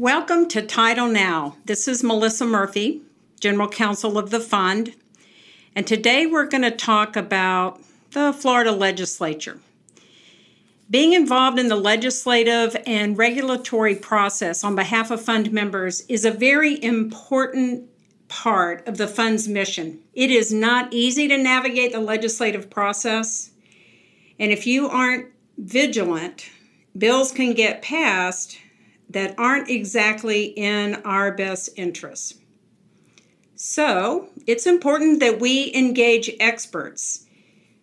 Welcome to Title Now. This is Melissa Murphy, General Counsel of the Fund, and today we're going to talk about the Florida legislature. Being involved in the legislative and regulatory process on behalf of fund members is a very important part of the fund's mission. It is not easy to navigate the legislative process, and if you aren't vigilant, bills can get passed that aren't exactly in our best interests. So, it's important that we engage experts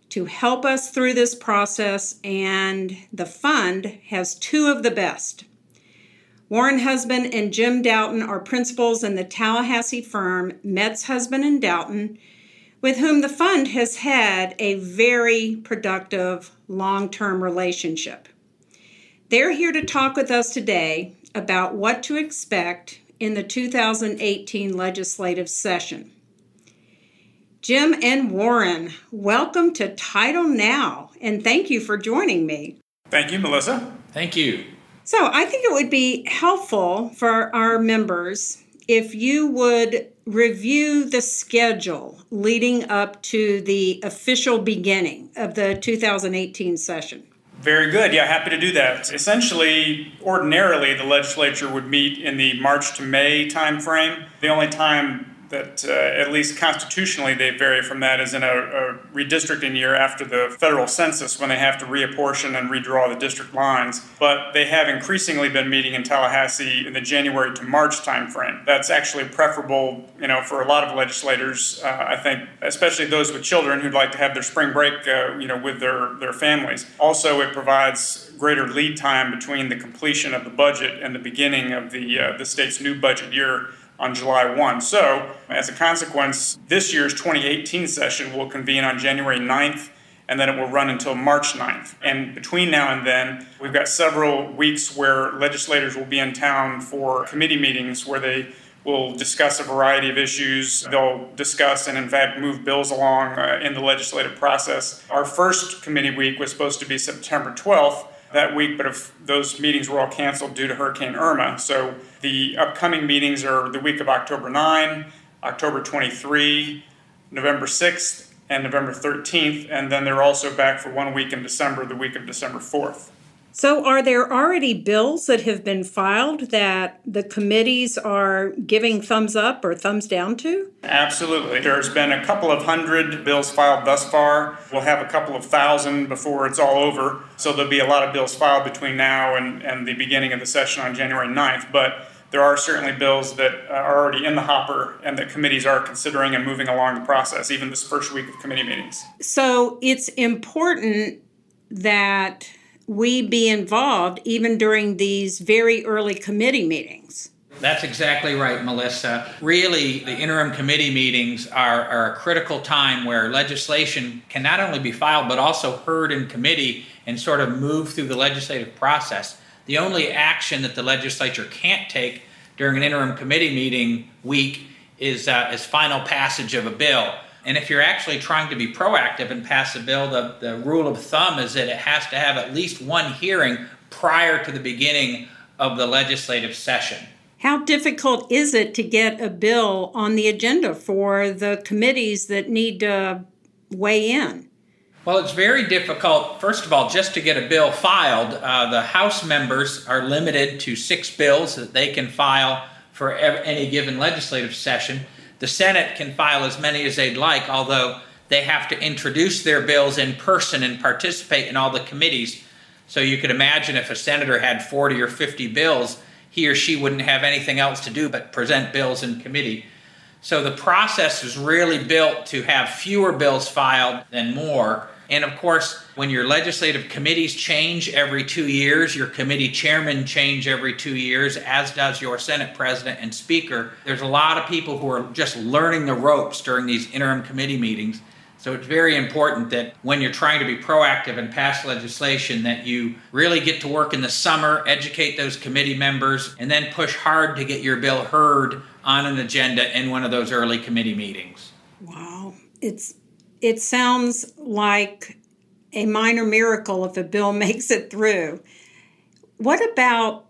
to help us through this process, and the fund has two of the best. Warren Husband and Jim Daughton are principals in the Tallahassee firm Metz Husband and Daughton, with whom the fund has had a very productive long term relationship. They're here to talk with us today about what to expect in the 2018 legislative session. Jim and Warren, welcome to Title Now, and thank you for joining me. Thank you, Melissa. Thank you. So, I think it would be helpful for our members if you would review the schedule leading up to the official beginning of the 2018 session. Very good. Yeah, happy to do that. Essentially, ordinarily, the legislature would meet in the March to May timeframe. The only time that, uh, at least constitutionally, they vary from that is in a, a, redistricting year after the federal census when they have to reapportion and redraw the district lines. But they have increasingly been meeting in Tallahassee in the January to March timeframe. That's actually preferable, you know, for a lot of legislators. Uh, I think, especially those with children who'd like to have their spring break, uh, you know, with their their families. Also, it provides greater lead time between the completion of the budget and the beginning of the uh, the state's new budget year on July 1. So, as a consequence, this year's 2018 session will convene on January 9th and then it will run until March 9th. And between now and then, we've got several weeks where legislators will be in town for committee meetings where they will discuss a variety of issues. They'll discuss and, in fact, move bills along uh, in the legislative process. Our first committee week was supposed to be September 12th that week, but if those meetings were all canceled due to Hurricane Irma. So the upcoming meetings are the week of October 9, October 23, November 6th, and November 13th, and then they're also back for one week in December, the week of December 4th. So, are there already bills that have been filed that the committees are giving thumbs up or thumbs down to? Absolutely. There's been a couple of hundred bills filed thus far. We'll have a couple of thousand before it's all over. So, there'll be a lot of bills filed between now and, and the beginning of the session on January 9th. But there are certainly bills that are already in the hopper and that committees are considering and moving along the process, even this first week of committee meetings. So, it's important that we be involved even during these very early committee meetings. That's exactly right, Melissa. Really, the interim committee meetings are, are, a critical time where legislation can not only be filed but also heard in committee and sort of move through the legislative process. The only action that the legislature can't take during an interim committee meeting week is, uh, is final passage of a bill. And if you're actually trying to be proactive and pass a bill, the, the rule of thumb is that it has to have at least one hearing prior to the beginning of the legislative session. How difficult is it to get a bill on the agenda for the committees that need to weigh in? Well, it's very difficult, first of all, just to get a bill filed. Uh, the House members are limited to six bills that they can file for any given legislative session. The Senate can file as many as they'd like, although they have to introduce their bills in person and participate in all the committees. So you could imagine if a senator had 40 or 50 bills, he or she wouldn't have anything else to do but present bills in committee. So the process is really built to have fewer bills filed than more. And of course, when your legislative committees change every two years, your committee chairman change every two years, as does your Senate president and speaker, there's a lot of people who are just learning the ropes during these interim committee meetings. So it's very important that when you're trying to be proactive and pass legislation that you really get to work in the summer, educate those committee members, and then push hard to get your bill heard on an agenda in one of those early committee meetings. Wow. It's it sounds like a minor miracle if a bill makes it through. What about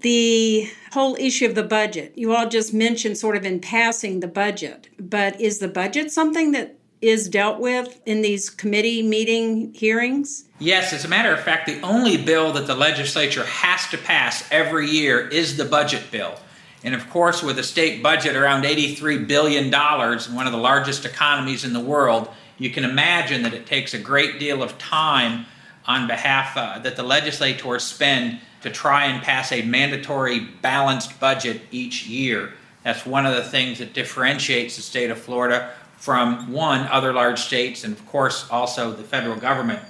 the whole issue of the budget. You all just mentioned sort of in passing the budget, but is the budget something that is dealt with in these committee meeting hearings? Yes, as a matter of fact, the only bill that the legislature has to pass every year is the budget bill. And of course, with a state budget around $83 billion, one of the largest economies in the world, you can imagine that it takes a great deal of time on behalf uh, that the legislators spend to try and pass a mandatory balanced budget each year. That's one of the things that differentiates the state of Florida from one, other large states, and of course also the federal government.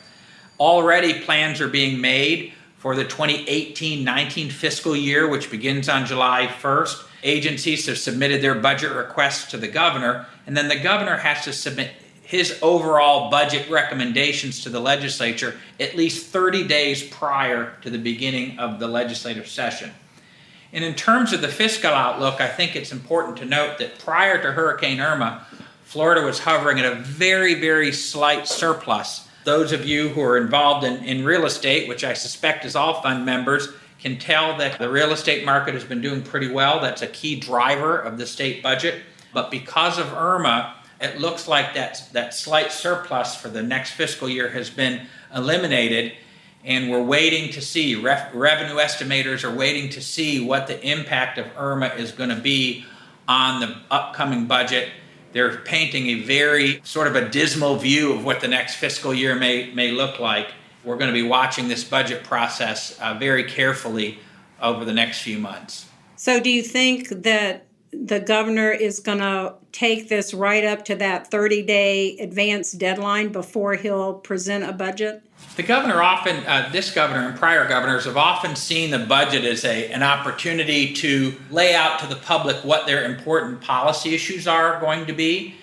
Already plans are being made for the 2018 19 fiscal year, which begins on July 1st. Agencies have submitted their budget requests to the governor, and then the governor has to submit his overall budget recommendations to the legislature at least 30 days prior to the beginning of the legislative session. And in terms of the fiscal outlook, I think it's important to note that prior to Hurricane Irma, Florida was hovering at a very, very slight surplus. Those of you who are involved in, in real estate, which I suspect is all fund members, can tell that the real estate market has been doing pretty well. That's a key driver of the state budget. But because of Irma, it looks like that, that slight surplus for the next fiscal year has been eliminated. And we're waiting to see, revenue estimators are waiting to see what the impact of Irma is going to be on the upcoming budget they're painting a very sort of a dismal view of what the next fiscal year may, may look like. We're going to be watching this budget process uh, very carefully over the next few months. So, do you think that the governor is going to take this right up to that 30 day advance deadline before he'll present a budget? The governor often, uh, this governor and prior governors have often seen the budget as a, an opportunity to lay out to the public what their important policy issues are going to be.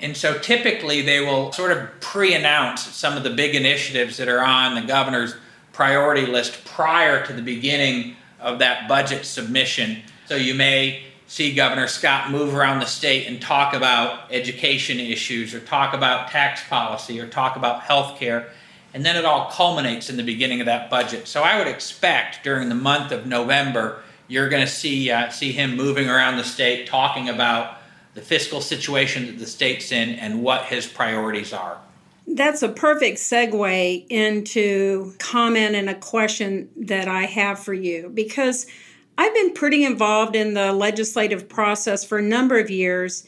And so typically they will sort of pre announce some of the big initiatives that are on the governor's priority list prior to the beginning of that budget submission. So you may see Governor Scott move around the state and talk about education issues or talk about tax policy or talk about health care and then it all culminates in the beginning of that budget. So I would expect during the month of November, you're going to see uh, see him moving around the state, talking about the fiscal situation that the state's in and what his priorities are. That's a perfect segue into comment and a question that I have for you because I've been pretty involved in the legislative process for a number of years,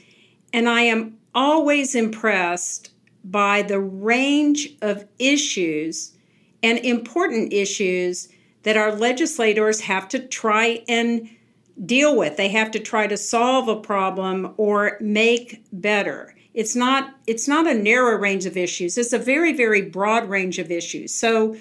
and I am always impressed by the range of issues and important issues that our legislators have to try and deal with. They have to try to solve a problem or make better. It's not it's not a narrow range of issues. It's a very very broad range of issues. So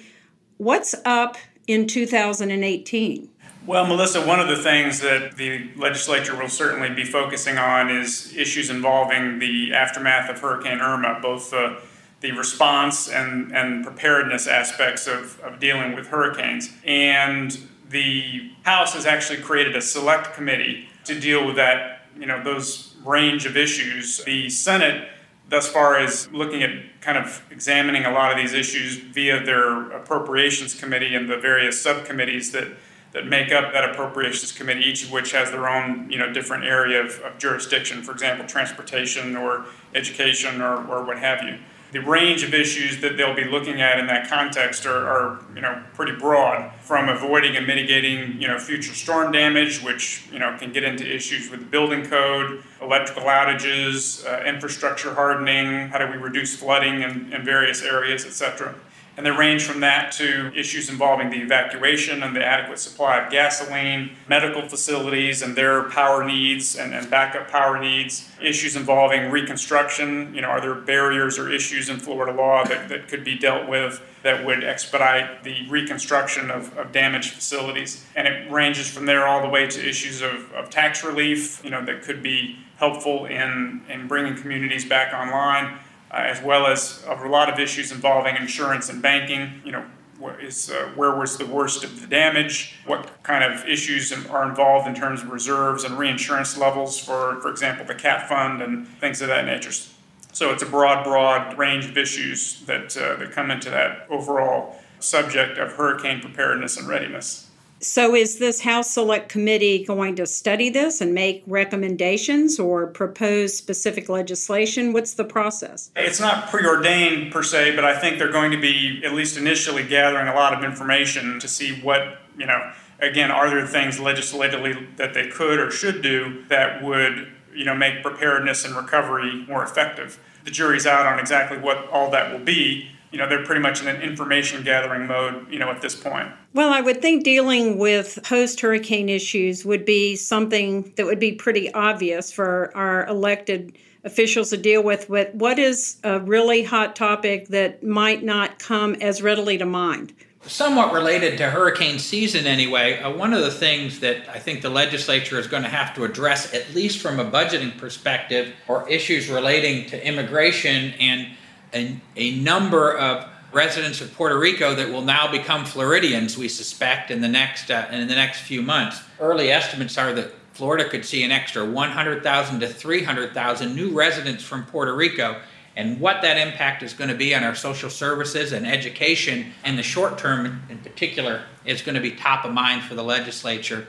what's up in 2018? Well, Melissa, one of the things that the legislature will certainly be focusing on is issues involving the aftermath of Hurricane Irma, both the, the response and, and preparedness aspects of, of dealing with hurricanes. And the House has actually created a select committee to deal with that, you know, those range of issues. The Senate thus far is looking at kind of examining a lot of these issues via their appropriations committee and the various subcommittees that that make up that appropriations committee, each of which has their own you know different area of, of jurisdiction. For example, transportation or education or, or what have you. The range of issues that they'll be looking at in that context are, are you know pretty broad, from avoiding and mitigating you know future storm damage, which you know can get into issues with the building code, electrical outages, uh, infrastructure hardening, how do we reduce flooding in, in various areas, etc and they range from that to issues involving the evacuation and the adequate supply of gasoline, medical facilities and their power needs and, and backup power needs, issues involving reconstruction. You know, are there barriers or issues in Florida law that, that could be dealt with that would expedite the reconstruction of, of damaged facilities? And it ranges from there all the way to issues of, of tax relief, you know, that could be helpful in, in bringing communities back online uh, as well as a lot of issues involving insurance and banking. You know, is uh, where was the worst of the damage? What kind of issues are involved in terms of reserves and reinsurance levels for, for example, the CAT fund and things of that nature. So it's a broad, broad range of issues that uh, that come into that overall subject of hurricane preparedness and readiness. So, is this House Select Committee going to study this and make recommendations or propose specific legislation? What's the process? It's not preordained per se, but I think they're going to be, at least initially, gathering a lot of information to see what, you know, again, are there things legislatively that they could or should do that would, you know, make preparedness and recovery more effective? The jury's out on exactly what all that will be you know, they're pretty much in an information gathering mode, you know, at this point. Well, I would think dealing with post hurricane issues would be something that would be pretty obvious for our elected officials to deal with. But what is a really hot topic that might not come as readily to mind? Somewhat related to hurricane season, anyway, uh, one of the things that I think the legislature is going to have to address, at least from a budgeting perspective, are issues relating to immigration and a, a number of residents of Puerto Rico that will now become Floridians, we suspect, in the next uh, in the next few months. Early estimates are that Florida could see an extra 100,000 to 300,000 new residents from Puerto Rico. And what that impact is going to be on our social services and education in the short term, in particular, is going to be top of mind for the legislature.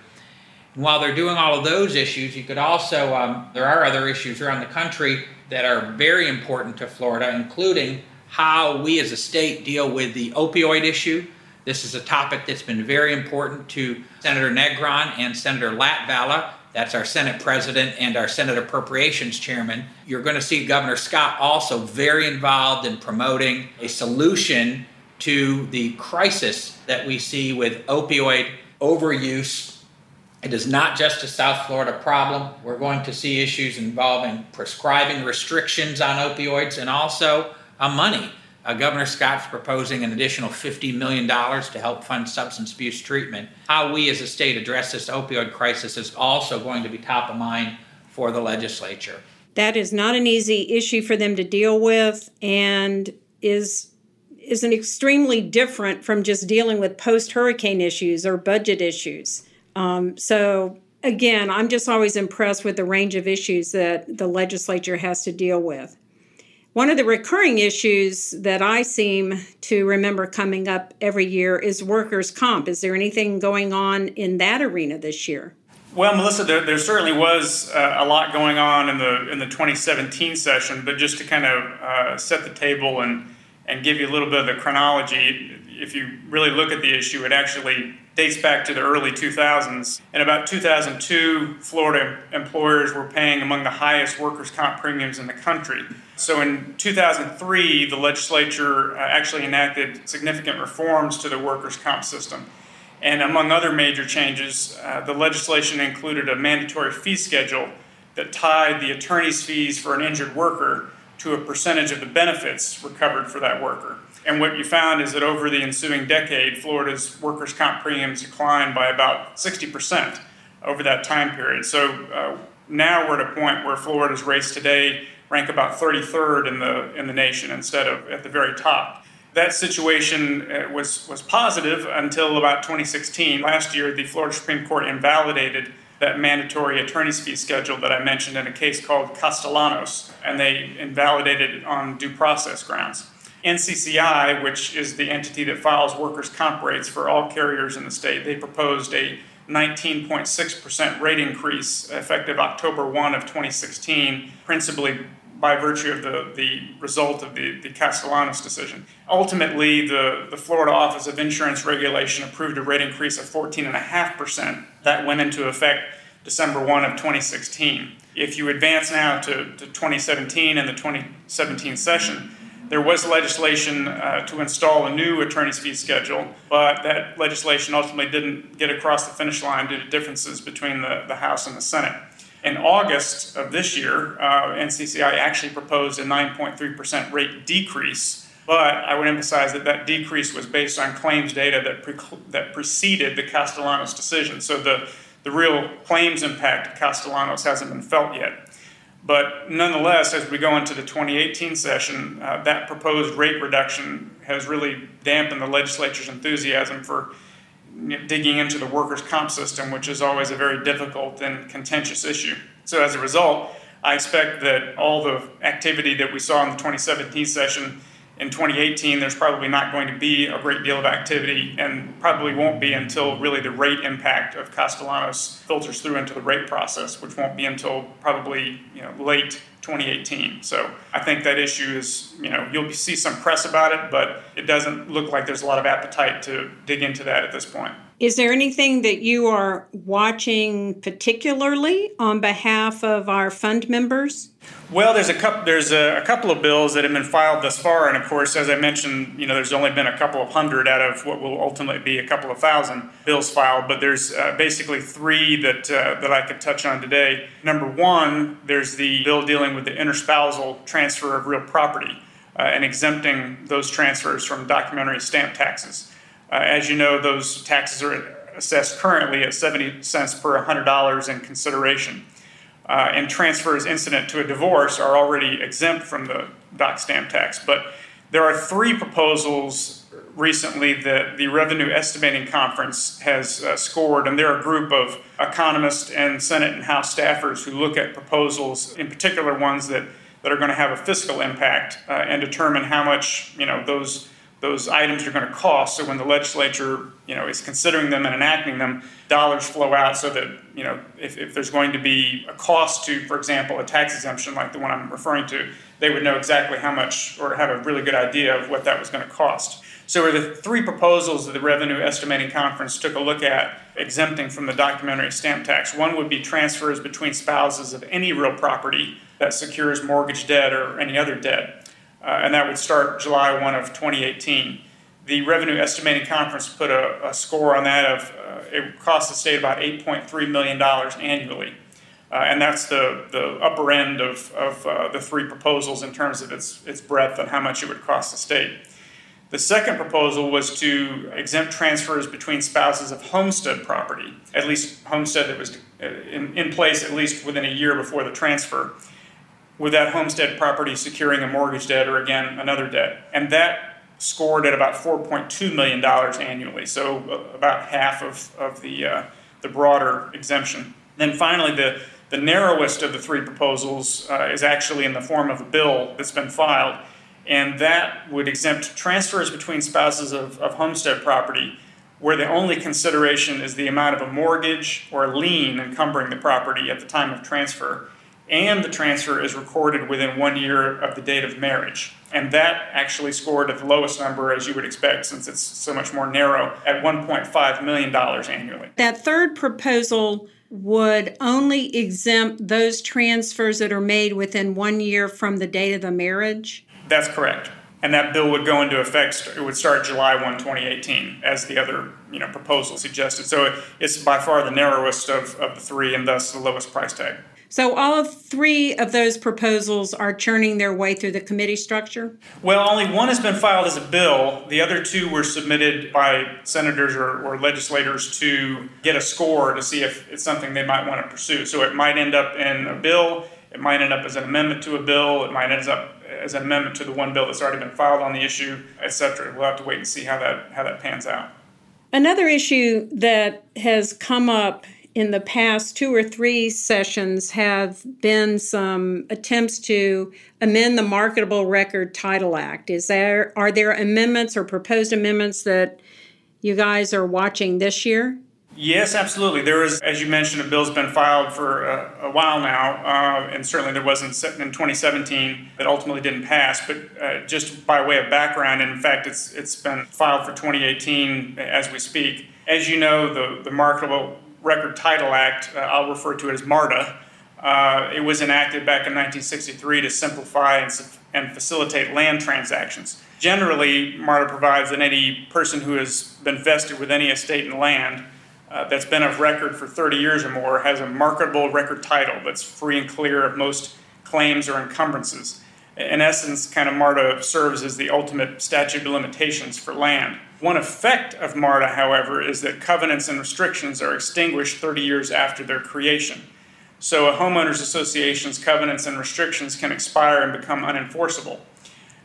And while they're doing all of those issues, you could also, um, there are other issues around the country that are very important to Florida, including how we as a state deal with the opioid issue. This is a topic that's been very important to Senator Negron and Senator Latvala. That's our Senate president and our Senate Appropriations chairman. You're going to see Governor Scott also very involved in promoting a solution to the crisis that we see with opioid overuse it is not just a South Florida problem. We're going to see issues involving prescribing restrictions on opioids and also uh, money. Uh, Governor Scott's proposing an additional $50 million to help fund substance abuse treatment. How we as a state address this opioid crisis is also going to be top of mind for the legislature. That is not an easy issue for them to deal with and is is an extremely different from just dealing with post hurricane issues or budget issues. Um, so again, I'm just always impressed with the range of issues that the legislature has to deal with. One of the recurring issues that I seem to remember coming up every year is workers' comp. Is there anything going on in that arena this year? Well, Melissa, there, there certainly was uh, a lot going on in the in the 2017 session, but just to kind of uh, set the table and and give you a little bit of the chronology, if you really look at the issue, it actually dates back to the early 2000s. In about 2002, Florida employers were paying among the highest workers' comp premiums in the country. So in 2003, the legislature uh, actually enacted significant reforms to the workers' comp system. And among other major changes, uh, the legislation included a mandatory fee schedule that tied the attorney's fees for an injured worker to a percentage of the benefits recovered for that worker. And what you found is that over the ensuing decade, Florida's workers' comp premiums declined by about 60% over that time period. So uh, now we're at a point where Florida's rates today rank about 33rd in the, in the nation instead of at the very top. That situation uh, was, was positive until about 2016. Last year, the Florida Supreme Court invalidated that mandatory attorney's fee schedule that I mentioned in a case called Castellanos, and they invalidated it on due process grounds. NCCI, which is the entity that files workers' comp rates for all carriers in the state, they proposed a 19.6% rate increase effective October 1 of 2016, principally by virtue of the, the result of the, the Castellanos decision. Ultimately, the, the Florida Office of Insurance Regulation approved a rate increase of 14.5%. That went into effect December 1 of 2016. If you advance now to, to 2017 and the 2017 session, there was legislation uh, to install a new attorney's fee schedule, but that legislation ultimately didn't get across the finish line due to differences between the, the House and the Senate. In August of this year, uh, NCCI actually proposed a 9.3% rate decrease, but I would emphasize that that decrease was based on claims data that, pre- that preceded the Castellanos decision. So the, the real claims impact of Castellanos hasn't been felt yet. But nonetheless, as we go into the 2018 session, uh, that proposed rate reduction has really dampened the legislature's enthusiasm for digging into the workers' comp system, which is always a very difficult and contentious issue. So, as a result, I expect that all the activity that we saw in the 2017 session in 2018, there's probably not going to be a great deal of activity and probably won't be until really the rate impact of Castellanos filters through into the rate process, which won't be until probably you know, late 2018. So I think that issue is, you know, you'll see some press about it, but it doesn't look like there's a lot of appetite to dig into that at this point. Is there anything that you are watching particularly on behalf of our fund members? Well, there's a couple. There's a, a, couple of bills that have been filed thus far, and of course, as I mentioned, you know, there's only been a couple of hundred out of what will ultimately be a couple of thousand bills filed. But there's uh, basically three that uh, that I could touch on today. Number one, there's the bill dealing with the interspousal transfer of real property uh, and exempting those transfers from documentary stamp taxes. Uh, as you know, those taxes are assessed currently at 70 cents per $100 in consideration. Uh, and transfers incident to a divorce are already exempt from the doc stamp tax. But there are three proposals recently that the Revenue Estimating Conference has uh, scored, and they're a group of economists and Senate and House staffers who look at proposals, in particular ones that, that are going to have a fiscal impact, uh, and determine how much you know those those items are going to cost. So when the legislature, you know, is considering them and enacting them, dollars flow out so that, you know, if, if there's going to be a cost to, for example, a tax exemption like the one I'm referring to, they would know exactly how much or have a really good idea of what that was going to cost. So the three proposals that the Revenue Estimating Conference took a look at exempting from the documentary stamp tax. One would be transfers between spouses of any real property that secures mortgage debt or any other debt and that would start July 1 of 2018. The Revenue Estimating Conference put a, a score on that of uh, it cost the state about $8.3 million annually. Uh, and that's the, the upper end of, of uh, the three proposals in terms of its, its breadth and how much it would cost the state. The second proposal was to exempt transfers between spouses of homestead property, at least homestead that was uh, in, in place at least within a year before the transfer with that homestead property securing a mortgage debt or again another debt. And that scored at about $4.2 million annually, so about half of, of the, uh, the broader exemption. Then finally, the, the narrowest of the three proposals uh, is actually in the form of a bill that's been filed, and that would exempt transfers between spouses of, of homestead property where the only consideration is the amount of a mortgage or a lien encumbering the property at the time of transfer and the transfer is recorded within one year of the date of marriage. And that actually scored at the lowest number, as you would expect, since it's so much more narrow, at $1.5 million annually. That third proposal would only exempt those transfers that are made within one year from the date of the marriage? That's correct. And that bill would go into effect, it would start July 1, 2018, as the other you know, proposal suggested. So it's by far the narrowest of, of the three and thus the lowest price tag. So all of three of those proposals are churning their way through the committee structure? Well, only one has been filed as a bill. The other two were submitted by senators or, or legislators to get a score to see if it's something they might want to pursue. So it might end up in a bill, it might end up as an amendment to a bill, it might end up as an amendment to the one bill that's already been filed on the issue, etc. We'll have to wait and see how that how that pans out. Another issue that has come up in the past two or three sessions have been some attempts to amend the Marketable Record Title Act. Is there are there amendments or proposed amendments that you guys are watching this year? Yes, absolutely. There is, as you mentioned, a bill's been filed for a, a while now, uh, and certainly there was in, in 2017 that ultimately didn't pass. But uh, just by way of background, and in fact, it's it's been filed for 2018 as we speak. As you know, the, the Marketable Record Title Act, uh, I'll refer to it as MARTA. Uh, it was enacted back in 1963 to simplify and, and facilitate land transactions. Generally, MARTA provides that any person who has been vested with any estate and land uh, that's been of record for 30 years or more has a marketable record title that's free and clear of most claims or encumbrances. In essence, kind of MARTA serves as the ultimate statute of limitations for land. One effect of MARTA, however, is that covenants and restrictions are extinguished 30 years after their creation. So a homeowners association's covenants and restrictions can expire and become unenforceable.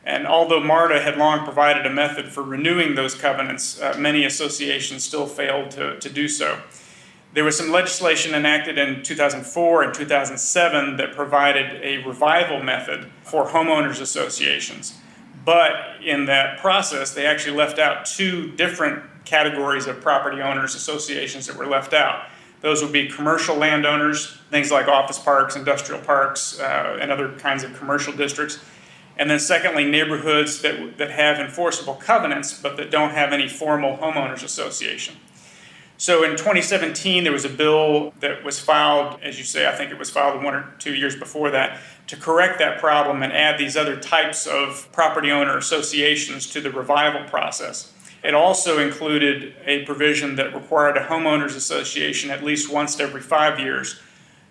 And although MARTA had long provided a method for renewing those covenants, uh, many associations still failed to, to do so. There was some legislation enacted in 2004 and 2007 that provided a revival method for homeowners associations But in that process, they actually left out two different categories of property owners associations that were left out. Those would be commercial landowners, things like office parks, industrial parks, uh, and other kinds of commercial districts. And then secondly, neighborhoods that, that have enforceable covenants but that don't have any formal homeowners association. So in 2017, there was a bill that was filed, as you say, I think it was filed one or two years before that, to correct that problem and add these other types of property owner associations to the revival process. It also included a provision that required a homeowners association at least once every five years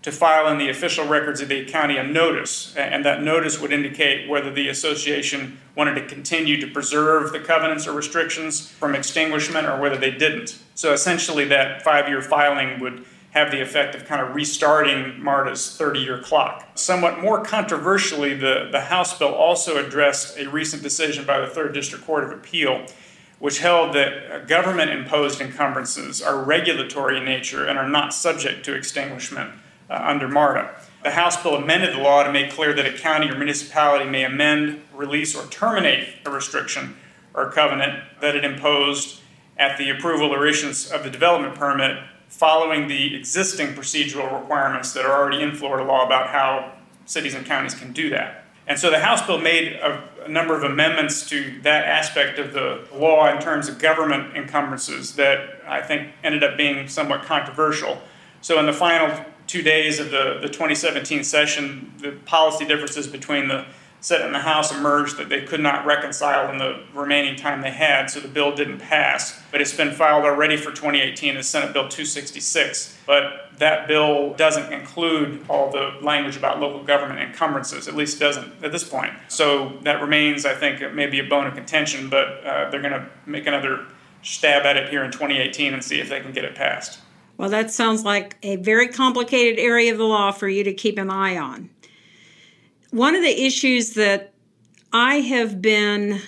to file in the official records of the county a notice, and that notice would indicate whether the association wanted to continue to preserve the covenants or restrictions from extinguishment or whether they didn't. So essentially, that five year filing would have the effect of kind of restarting MARTA's 30 year clock. Somewhat more controversially, the, the House bill also addressed a recent decision by the Third District Court of Appeal which held that government imposed encumbrances are regulatory in nature and are not subject to extinguishment uh, under MARTA. The House bill amended the law to make clear that a county or municipality may amend, release, or terminate a restriction or covenant that it imposed at the approval or issuance of the development permit following the existing procedural requirements that are already in Florida law about how cities and counties can do that. And so the House bill made a, a, number of amendments to that aspect of the law in terms of government encumbrances that I think ended up being somewhat controversial. So in the final two days of the, the 2017 session, the policy differences between the Senate and the House emerged that they could not reconcile in the remaining time they had, so the bill didn't pass. But it's been filed already for 2018 as Senate Bill 266. But that bill doesn't include all the language about local government encumbrances, at least doesn't at this point. So that remains, I think, maybe a bone of contention, but uh, they're going to make another stab at it here in 2018 and see if they can get it passed. Well, that sounds like a very complicated area of the law for you to keep an eye on. One of the issues that I have been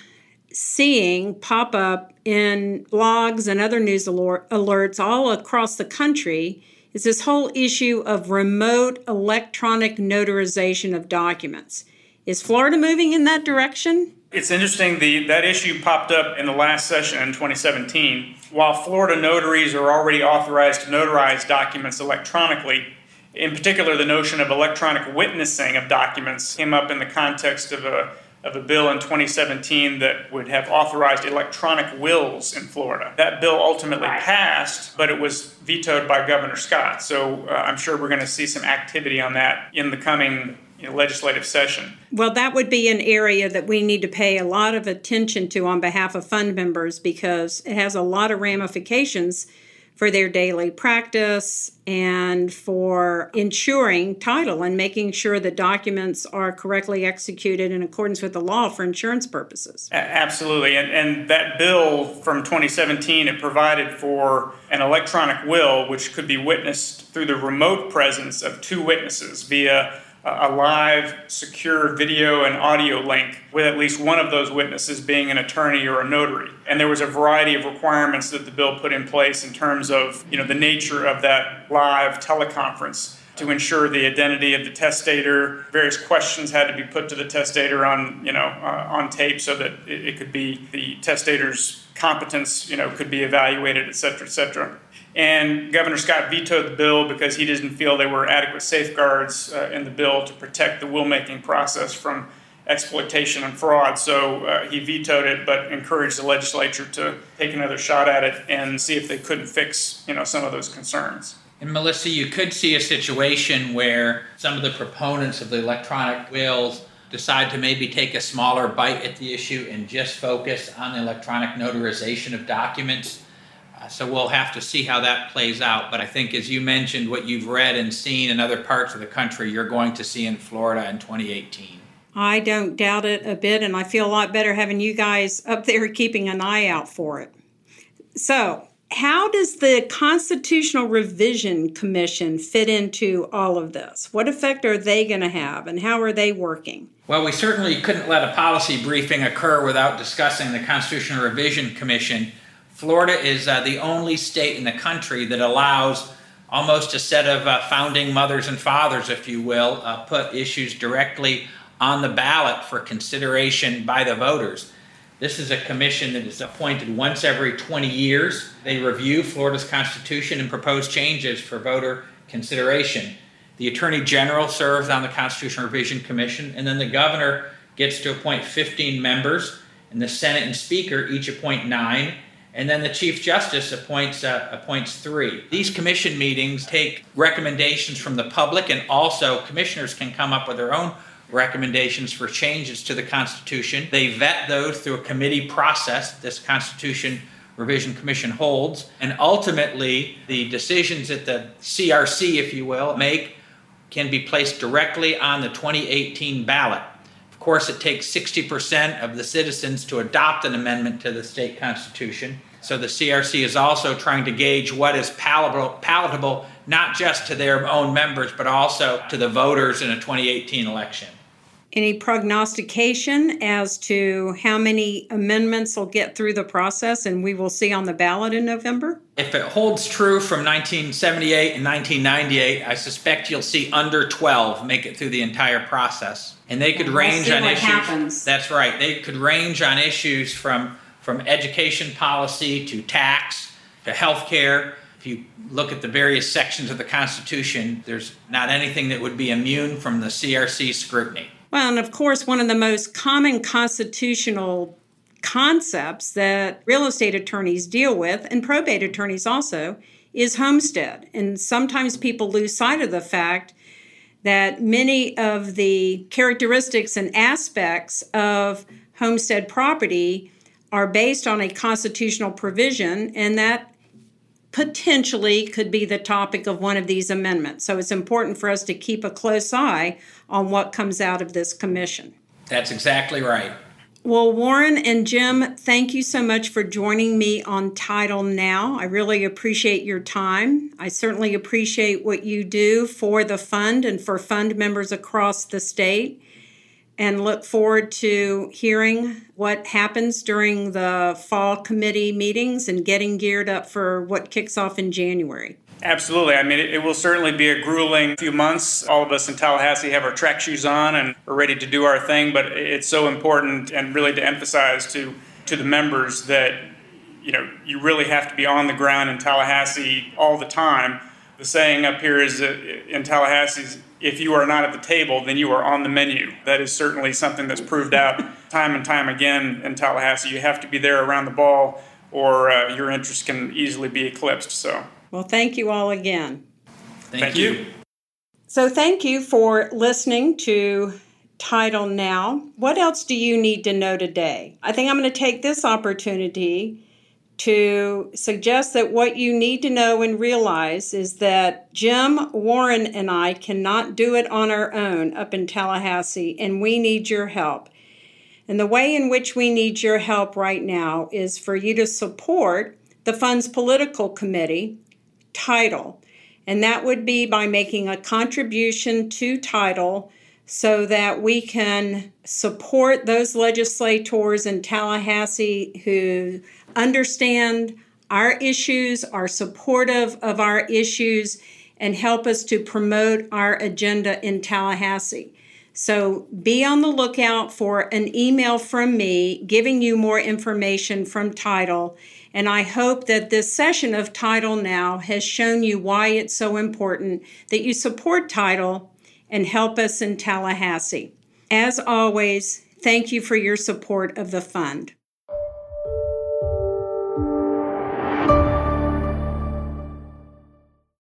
seeing pop up in blogs and other news alerts all across the country is this whole issue of remote electronic notarization of documents. Is Florida moving in that direction? It's interesting, the, that issue popped up in the last session in 2017. While Florida notaries are already authorized to notarize documents electronically, in particular, the notion of electronic witnessing of documents came up in the context of a, of a bill in 2017 that would have authorized electronic wills in Florida. That bill ultimately passed, but it was vetoed by Governor Scott. So uh, I'm sure we're going to see some activity on that in the coming you know, legislative session. Well, that would be an area that we need to pay a lot of attention to on behalf of fund members because it has a lot of ramifications for their daily practice and for ensuring title and making sure that documents are correctly executed in accordance with the law for insurance purposes. Absolutely. And, and that bill from 2017, it provided for an electronic will which could be witnessed through the remote presence of two witnesses via a live, secure video and audio link with at least one of those witnesses being an attorney or a notary. And there was a variety of requirements that the bill put in place in terms of you know, the nature of that live teleconference to ensure the identity of the testator. Various questions had to be put to the testator on, you know, uh, on tape so that it, it could be the testator's competence, you know, could be evaluated, et cetera, et cetera. And Governor Scott vetoed the bill because he didn't feel there were adequate safeguards uh, in the bill to protect the will-making process from exploitation and fraud. So uh, he vetoed it, but encouraged the legislature to take another shot at it and see if they couldn't fix, you know, some of those concerns. And Melissa, you could see a situation where some of the proponents of the electronic wills decide to maybe take a smaller bite at the issue and just focus on the electronic notarization of documents Uh, so we'll have to see how that plays out. But I think, as you mentioned, what you've read and seen in other parts of the country, you're going to see in Florida in 2018. I don't doubt it a bit, and I feel a lot better having you guys up there keeping an eye out for it. So, how does the Constitutional Revision Commission fit into all of this? What effect are they going to have, and how are they working? Well, we certainly couldn't let a policy briefing occur without discussing the Constitutional Revision Commission Florida is uh, the only state in the country that allows almost a set of uh, founding mothers and fathers, if you will, uh, put issues directly on the ballot for consideration by the voters. This is a commission that is appointed once every 20 years. They review Florida's Constitution and propose changes for voter consideration. The Attorney General serves on the Constitutional Revision Commission, and then the governor gets to appoint 15 members, and the Senate and Speaker each appoint nine, and then the Chief Justice appoints uh, appoints three. These commission meetings take recommendations from the public, and also commissioners can come up with their own recommendations for changes to the Constitution. They vet those through a committee process. This Constitution Revision Commission holds, and ultimately the decisions that the CRC, if you will, make can be placed directly on the 2018 ballot. Of course, it takes 60% of the citizens to adopt an amendment to the state constitution. So the CRC is also trying to gauge what is palatable, palatable not just to their own members, but also to the voters in a 2018 election. Any prognostication as to how many amendments will get through the process and we will see on the ballot in November? If it holds true from 1978 and 1998, I suspect you'll see under 12 make it through the entire process. And they could we'll range see on issues. happens. That's right. They could range on issues from from education policy to tax to healthcare. If you look at the various sections of the Constitution, there's not anything that would be immune from the CRC scrutiny. Well, and of course, one of the most common constitutional concepts that real estate attorneys deal with, and probate attorneys also, is homestead. And sometimes people lose sight of the fact that many of the characteristics and aspects of homestead property are based on a constitutional provision, and that potentially could be the topic of one of these amendments. So it's important for us to keep a close eye on what comes out of this commission. That's exactly right. Well, Warren and Jim, thank you so much for joining me on Title Now. I really appreciate your time. I certainly appreciate what you do for the fund and for fund members across the state, and look forward to hearing what happens during the fall committee meetings and getting geared up for what kicks off in January. Absolutely. I mean, it, it will certainly be a grueling few months. All of us in Tallahassee have our track shoes on and are ready to do our thing, but it's so important and really to emphasize to, to the members that, you know, you really have to be on the ground in Tallahassee all the time. The saying up here is that in Tallahassee, if you are not at the table, then you are on the menu. That is certainly something that's proved out time and time again in Tallahassee. You have to be there around the ball, or uh, your interest can easily be eclipsed. So, Well, thank you all again. Thank, thank you. you. So, thank you for listening to Title Now. What else do you need to know today? I think I'm going to take this opportunity to suggest that what you need to know and realize is that Jim, Warren, and I cannot do it on our own up in Tallahassee, and we need your help. And the way in which we need your help right now is for you to support the Fund's Political Committee title. And that would be by making a contribution to title so that we can support those legislators in Tallahassee who understand our issues, are supportive of our issues, and help us to promote our agenda in Tallahassee. So be on the lookout for an email from me giving you more information from Title. And I hope that this session of Title Now has shown you why it's so important that you support Title and help us in Tallahassee. As always, thank you for your support of the fund.